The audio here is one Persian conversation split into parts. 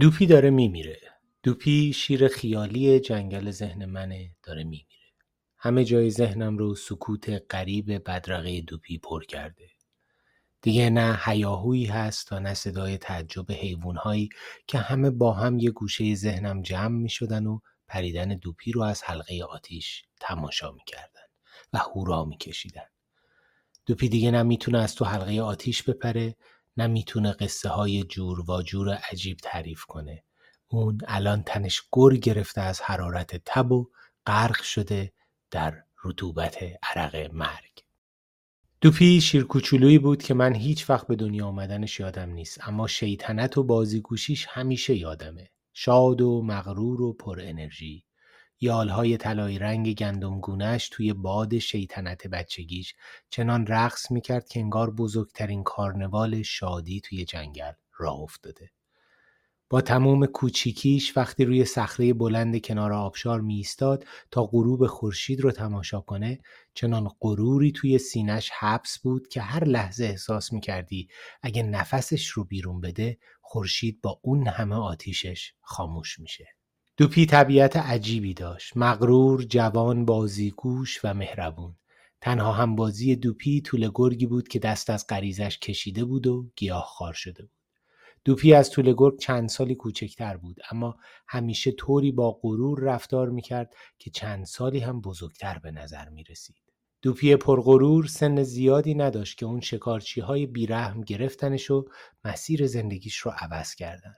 دوپی داره میمیره. دوپی شیر خیالی جنگل ذهن منه داره میمیره. همه جای ذهنم رو سکوت غریب بدرقه دوپی پر کرده. دیگه نه هیاهویی هست و نه صدای تعجب حیوانهایی که همه با هم یه گوشه ذهنم جمع می شدن و پریدن دوپی رو از حلقه آتیش تماشا می کردن و هورا می کشیدن. دوپی دیگه نه می‌تونه از تو حلقه آتیش بپره نه می‌تونه قصه های جور و جور عجیب تعریف کنه. اون الان تنش گر گرفته از حرارت تب و غرق شده در رطوبت عرق مرگ. دوپی شیر کوچولویی بود که من هیچ وقت به دنیا آمدنش یادم نیست اما شیطنت و بازیگوشیش همیشه یادمه. شاد و مغرور و پر انرژی. یالهای طلایی رنگ گندمگونهش توی باد شیطنت بچگیش چنان رقص می‌کرد که انگار بزرگترین کارنوال شادی توی جنگل راه افتاده. با تمام کوچیکیش وقتی روی صخره بلند کنار آبشار می تا غروب خورشید رو تماشا کنه چنان غروری توی سینش حبس بود که هر لحظه احساس می کردی اگه نفسش رو بیرون بده خورشید با اون همه آتیشش خاموش میشه. دوپی طبیعت عجیبی داشت مغرور جوان بازیگوش و مهربون تنها همبازی دوپی طول گرگی بود که دست از غریزش کشیده بود و گیاه خار شده بود دوپی از طول گرگ چند سالی کوچکتر بود اما همیشه طوری با غرور رفتار می‌کرد که چند سالی هم بزرگتر به نظر می رسید. دوپی پرغرور سن زیادی نداشت که اون شکارچی های بیرحم گرفتنش و مسیر زندگیش رو عوض کردن.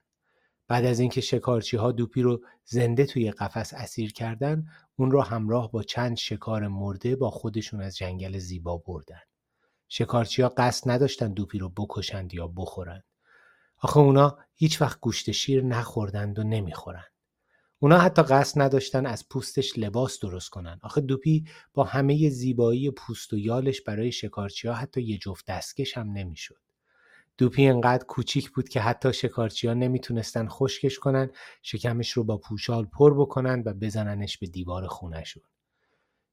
بعد از اینکه شکارچی ها دوپی رو زنده توی قفس اسیر کردن اون رو همراه با چند شکار مرده با خودشون از جنگل زیبا بردن. شکارچی ها قصد نداشتن دوپی رو بکشند یا بخورند. آخه اونا هیچ وقت گوشت شیر نخوردند و نمی‌خورند. اونا حتی قصد نداشتن از پوستش لباس درست کنن. آخه دوپی با همه زیبایی پوست و یالش برای شکارچی ها حتی یه جفت دستکش هم نمی‌شد. دوپی انقدر کوچیک بود که حتی شکارچی ها نمی‌تونستن خشکش کنن شکمش رو با پوشال پر بکنن و بزننش به دیوار خونشون.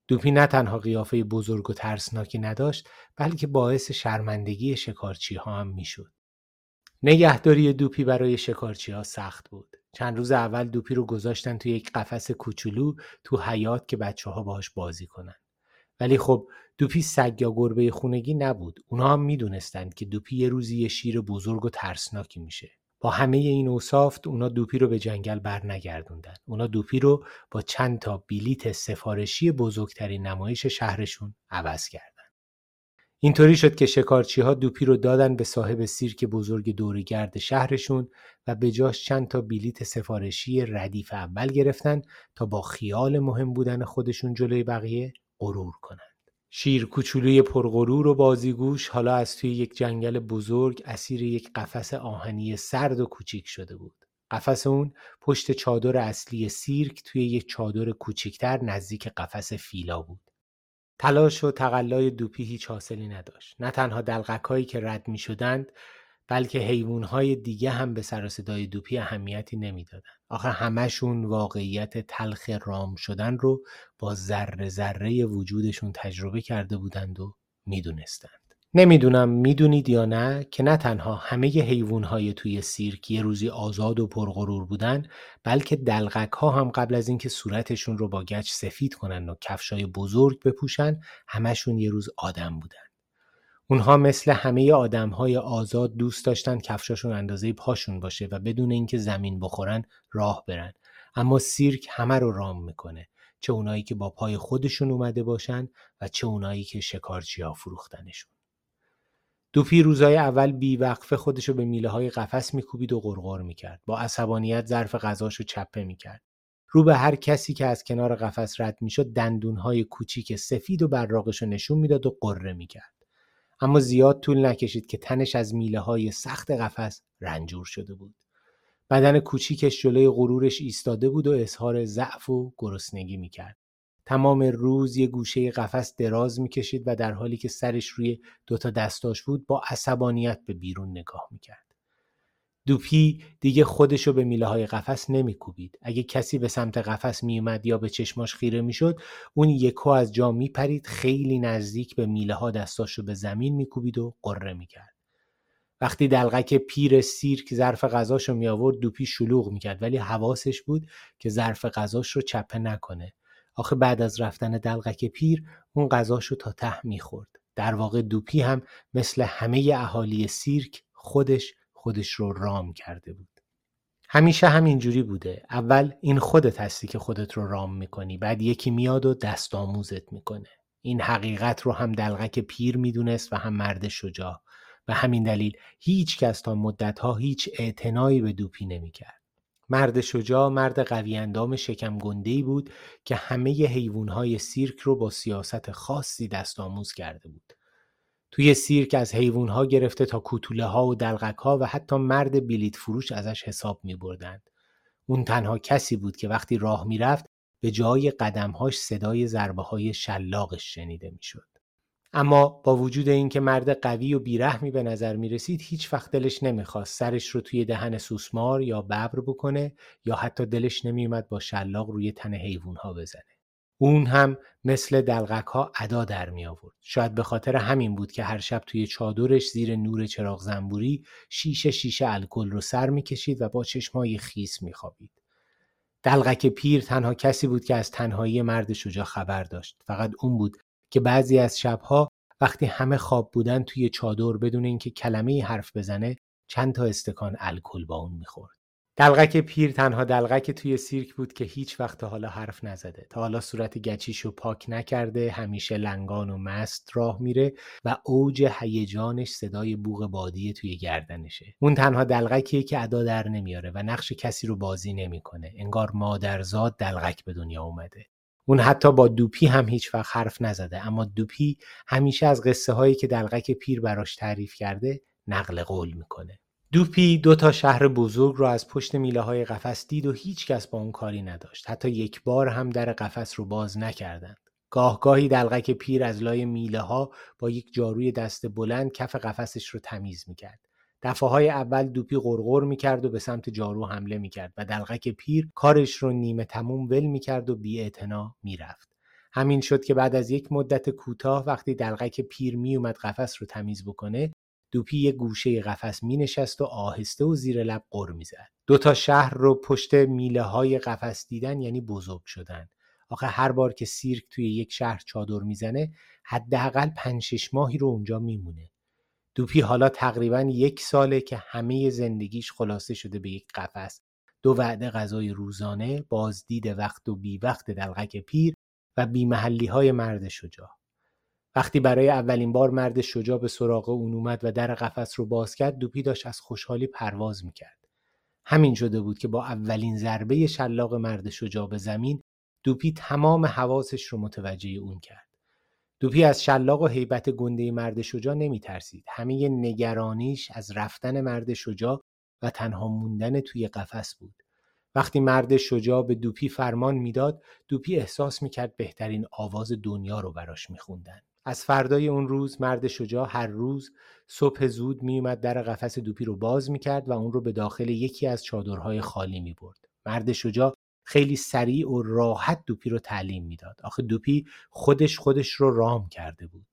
دوپی نه تنها قیافه بزرگ و ترسناکی نداشت بلکه باعث شرمندگی شکارچی ها هم می‌شد. نگهداری دوپی برای شکارچی ها سخت بود. چند روز اول دوپی رو گذاشتن توی یک قفس کوچولو تو حیات که بچه ها باهاش بازی کنن. ولی خب دوپی سگ یا گربه خونگی نبود. اونها هم می‌دونستند که دوپی یه روزی یه شیر بزرگ و ترسناکی میشه. با همه این اوصاف اونا دوپی رو به جنگل بر نگردوندن. اونا دوپی رو با چند تا بلیت سفارشی بزرگترین نمایش شهرشون عوض کرد. اینطوری شد که شکارچی ها دوپی رو دادن به صاحب سیرک بزرگ دورگرد شهرشون و به جاش چند تا بلیت سفارشی ردیف اول گرفتن تا با خیال مهم بودن خودشون جلوی بقیه غرور کنند. شیر کوچولوی پرغرور و بازیگوش حالا از توی یک جنگل بزرگ اسیر یک قفس آهنی سرد و کوچیک شده بود. قفس اون پشت چادر اصلی سیرک توی یک چادر کوچیکتر نزدیک قفس فیلا بود. تلاش و تقلای دوپی هیچ حاصلی نداشت. نه تنها دلغکهایی که رد می شدند بلکه حیوانهای دیگه هم به سر صدای دوپی اهمیتی نمی‌دادند. آخه همشون واقعیت تلخ رام شدن رو با ذره ذره وجودشون تجربه کرده بودند و می‌دونستند. نمی‌دونم می‌دونید یا نه که نه تنها همه حیوانهای توی سیرک یه روزی آزاد و پرغرور بودن بلکه دلغک ها هم قبل از اینکه صورتشون رو با گچ سفید کنن و کفشای بزرگ بپوشن همشون یه روز آدم بودن. اونها مثل همه آدمهای آزاد دوست داشتن کفشاشون اندازه پاشون باشه و بدون اینکه زمین بخورن راه برن. اما سیرک همه رو رام می‌کنه. چه اونایی که با پای خودشون اومده باشن و چه اونایی که شکارچی ها فروختنشون. دوپی روزای اول بیوقفه خودشو به میله های قفس میکوبید و غرغر می‌کرد. با عصبانیت ظرف غذاشو چپه می‌کرد. رو به هر کسی که از کنار قفس رد می‌شد دندونهای کوچیک سفید و براقش نشون می‌داد و قره می‌کرد. اما زیاد طول نکشید که تنش از میله های سخت قفس رنجور شده بود. بدن کوچیکش جلوی غرورش ایستاده بود و اظهار ضعف و گرسنگی می‌کرد. تمام روز یه گوشه قفس دراز می‌کشید و در حالی که سرش روی دوتا دستاش بود با عصبانیت به بیرون نگاه می‌کرد. دوپی دیگه خودشو به میله های قفس نمیکوبید. اگه کسی به سمت قفس میومد یا به چشماش خیره می‌شد، اون یکو از جا میپرید خیلی نزدیک به میله ها دستاشو به زمین میکوبید و قره می‌کرد. وقتی دلغک پیر سیرک ظرف غذاش رو می آورد دوپی شلوغ می‌کرد ولی حواسش بود که ظرف غذاش رو چپه نکنه آخه بعد از رفتن دلغک پیر اون غذاش رو تا ته می‌خورد در واقع دوپی هم مثل همه اهالی سیرک خودش خودش رو رام کرده بود همیشه همینجوری بوده اول این خودت هستی که خودت رو رام می‌کنی بعد یکی میاد و دست آموزت می‌کنه این حقیقت رو هم دلغک پیر می‌دونست و هم مرد شجاع و همین دلیل هیچ کس تا مدتها هیچ اعتنایی به دوپی نمی‌کرد. مرد شجاع مرد قوی اندام شکم گندهی بود که همه حیوانهای سیرک رو با سیاست خاصی دست آموز کرده بود. توی سیرک از حیوانها گرفته تا کوتوله ها و دلغک ها و حتی مرد بلیت فروش ازش حساب می بردند. اون تنها کسی بود که وقتی راه می‌رفت به جای قدمهاش صدای ضربه های شلاقش شنیده می‌شد. اما با وجود اینکه مرد قوی و بیرحمی به نظر می رسید هیچ وقت دلش نمی‌خواست سرش رو توی دهن سوسمار یا ببر بکنه یا حتی دلش نمیومد با شلاق روی تن حیوان ها بزنه. اون هم مثل دلغک ها ادا در می آورد. شاید به خاطر همین بود که هر شب توی چادرش زیر نور چراغ زنبوری شیشه شیشه الکل رو سر می‌کشید و با چشمای خیس میخوابید. دلغک پیر تنها کسی بود که از تنهایی مرد شجاع خبر داشت. فقط اون بود که بعضی از شبها وقتی همه خواب بودن توی چادر بدون اینکه کلمه حرف بزنه چند تا استکان الکل با اون می‌خورد. دلغک پیر تنها دلغک توی سیرک بود که هیچ وقت تا حالا حرف نزده. تا حالا صورت گچیشو پاک نکرده همیشه لنگان و مست راه میره و اوج هیجانش صدای بوغ بادی توی گردنشه. اون تنها دلغکیه که ادا در نمیاره و نقش کسی رو بازی نمی‌کنه. انگار مادرزاد دلغک به دنیا اومده. اون حتی با دوپی هم هیچ وقت حرف نزده. اما دوپی همیشه از قصه هایی که دلغک پیر براش تعریف کرده نقل قول می‌کنه. دوپی دو تا شهر بزرگ رو از پشت میله های قفس دید و هیچ کس با اون کاری نداشت. حتی یک بار هم در قفس رو باز نکردند. گاهگاهی دلغک پیر از لای میله ها با یک جاروی دست بلند کف قفسش رو تمیز می‌کرد. دفعه های اول دوپی غرغر می‌کرد و به سمت جارو حمله می‌کرد و دلغک پیر کارش رو نیمه تموم ول می‌کرد و بی می‌رفت. همین شد که بعد از یک مدت کوتاه وقتی دلغک پیر میومد قفس رو تمیز بکنه دوپی یه گوشه قفس می نشست و آهسته و زیر لب قر می‌زد. دو تا شهر رو پشت میله های قفس دیدن یعنی بزرگ شدن. آخه هر بار که سیرک توی یک شهر چادر می‌زنه حداقل پنج شش ماهی رو اونجا میمونه. دوپی حالا تقریبا یک ساله که همه زندگیش خلاصه شده به یک قفس دو وعده غذای روزانه بازدید وقت و بی وقت دلغک پیر و بیمحلی های مرد شجاع وقتی برای اولین بار مرد شجاع به سراغ اون اومد و در قفس رو باز کرد دوپی داشت از خوشحالی پرواز می‌کرد همین شده بود که با اولین ضربه شلاق مرد شجاع به زمین دوپی تمام حواسش رو متوجه اون کرد دوپی از شلاق و هیبت گنده مرد شجاع نمی ترسید. همه نگرانیش از رفتن مرد شجاع و تنها موندن توی قفس بود. وقتی مرد شجاع به دوپی فرمان می‌داد، دوپی احساس می‌کرد بهترین آواز دنیا رو براش میخوندن. از فردای اون روز مرد شجاع هر روز صبح زود میومد در قفس دوپی رو باز می‌کرد و اون رو به داخل یکی از چادرهای خالی می‌برد. مرد شجاع خیلی سریع و راحت دوپی رو تعلیم می‌داد آخه دوپی خودش خودش رو رام کرده بود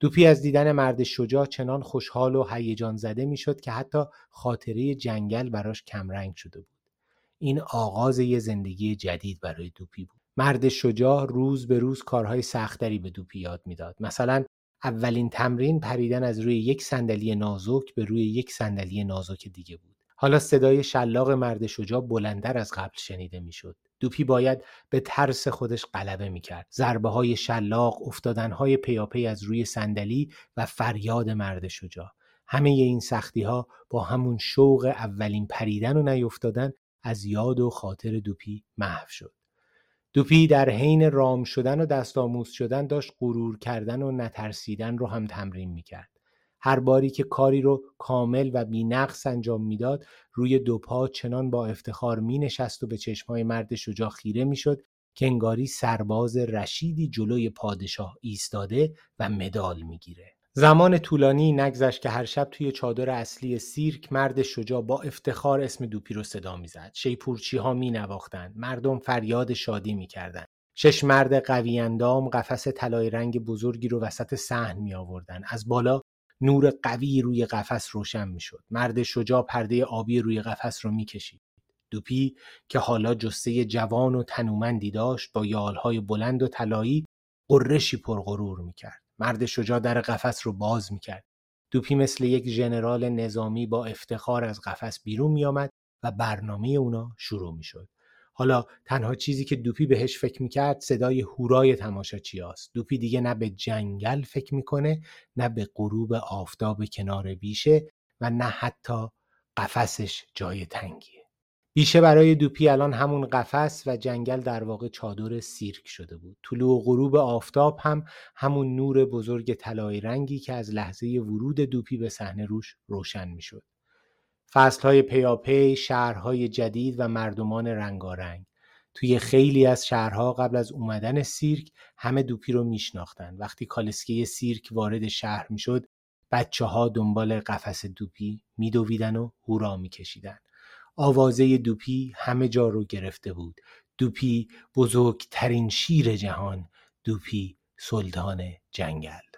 دوپی از دیدن مرد شجاع چنان خوشحال و هیجان زده می‌شد که حتی خاطره جنگل براش کمرنگ شده بود این آغاز یه زندگی جدید برای دوپی بود مرد شجاع روز به روز کارهای سختری به دوپی یاد می‌داد مثلا اولین تمرین پریدن از روی یک صندلی نازک به روی یک صندلی نازک دیگه بود حالا صدای شلاق مرد شجاع بلندر از قبل شنیده می‌شد. دوپی باید به ترس خودش غلبه می‌کرد. ضربه های شلاق، افتادن های پیاپی از روی صندلی و فریاد مرد شجاع. همه این سختی ها با همون شوق اولین پریدن و نیفتادن از یاد و خاطر دوپی محو شد. دوپی در حین رام شدن و دست آموز شدن داشت غرور کردن و نترسیدن رو هم تمرین می‌کرد. هر باری که کاری رو کامل و بینقص انجام می‌داد روی دو پا چنان با افتخار می نشست و به چشمای مرد شجاع خیره می‌شد که انگاری سرباز رشیدی جلوی پادشاه ایستاده و مدال می‌گیره. زمان طولانی نگذشت که هر شب توی چادر اصلی سیرک مرد شجاع با افتخار اسم دوپی رو صدا می‌زد. شیپورچی ها می نواختند. مردم فریاد شادی می‌کردند. شش مرد قوی اندام قفس طلای رنگ بزرگی رو وسط صحن می آوردن. از بالا نور قوی روی قفس روشن می‌شد مرد شجاع پرده آبی روی قفس رو می‌کشید دوپی که حالا جسه جوان و تنومندی داشت با یالهای بلند و طلایی قرشی پرغرور می‌کرد مرد شجاع در قفس رو باز می‌کرد. دوپی مثل یک ژنرال نظامی با افتخار از قفس بیرون میآمد و برنامه اونا شروع می‌شد. حالا تنها چیزی که دوپی بهش فکر می‌کرد صدای هورای تماشاچیاست دوپی دیگه نه به جنگل فکر می‌کنه نه به غروب آفتاب کنار بیشه و نه حتی قفسش جای تنگیه. بیشه برای دوپی الان همون قفس و جنگل در واقع چادر سیرک شده بود. طلوع و غروب آفتاب هم همون نور بزرگ طلایی رنگی که از لحظه ورود دوپی به صحنه روش روشن می‌شد. فصلهای پیاپی، شهرهای جدید و مردمان رنگارنگ. توی خیلی از شهرها قبل از اومدن سیرک همه دوپی رو میشناختن. وقتی کالسکه سیرک وارد شهر می‌شد بچه ها دنبال قفس دوپی میدویدن و هورا میکشیدن. آوازه دوپی همه جا رو گرفته بود. دوپی بزرگترین شیر جهان دوپی سلطان جنگل.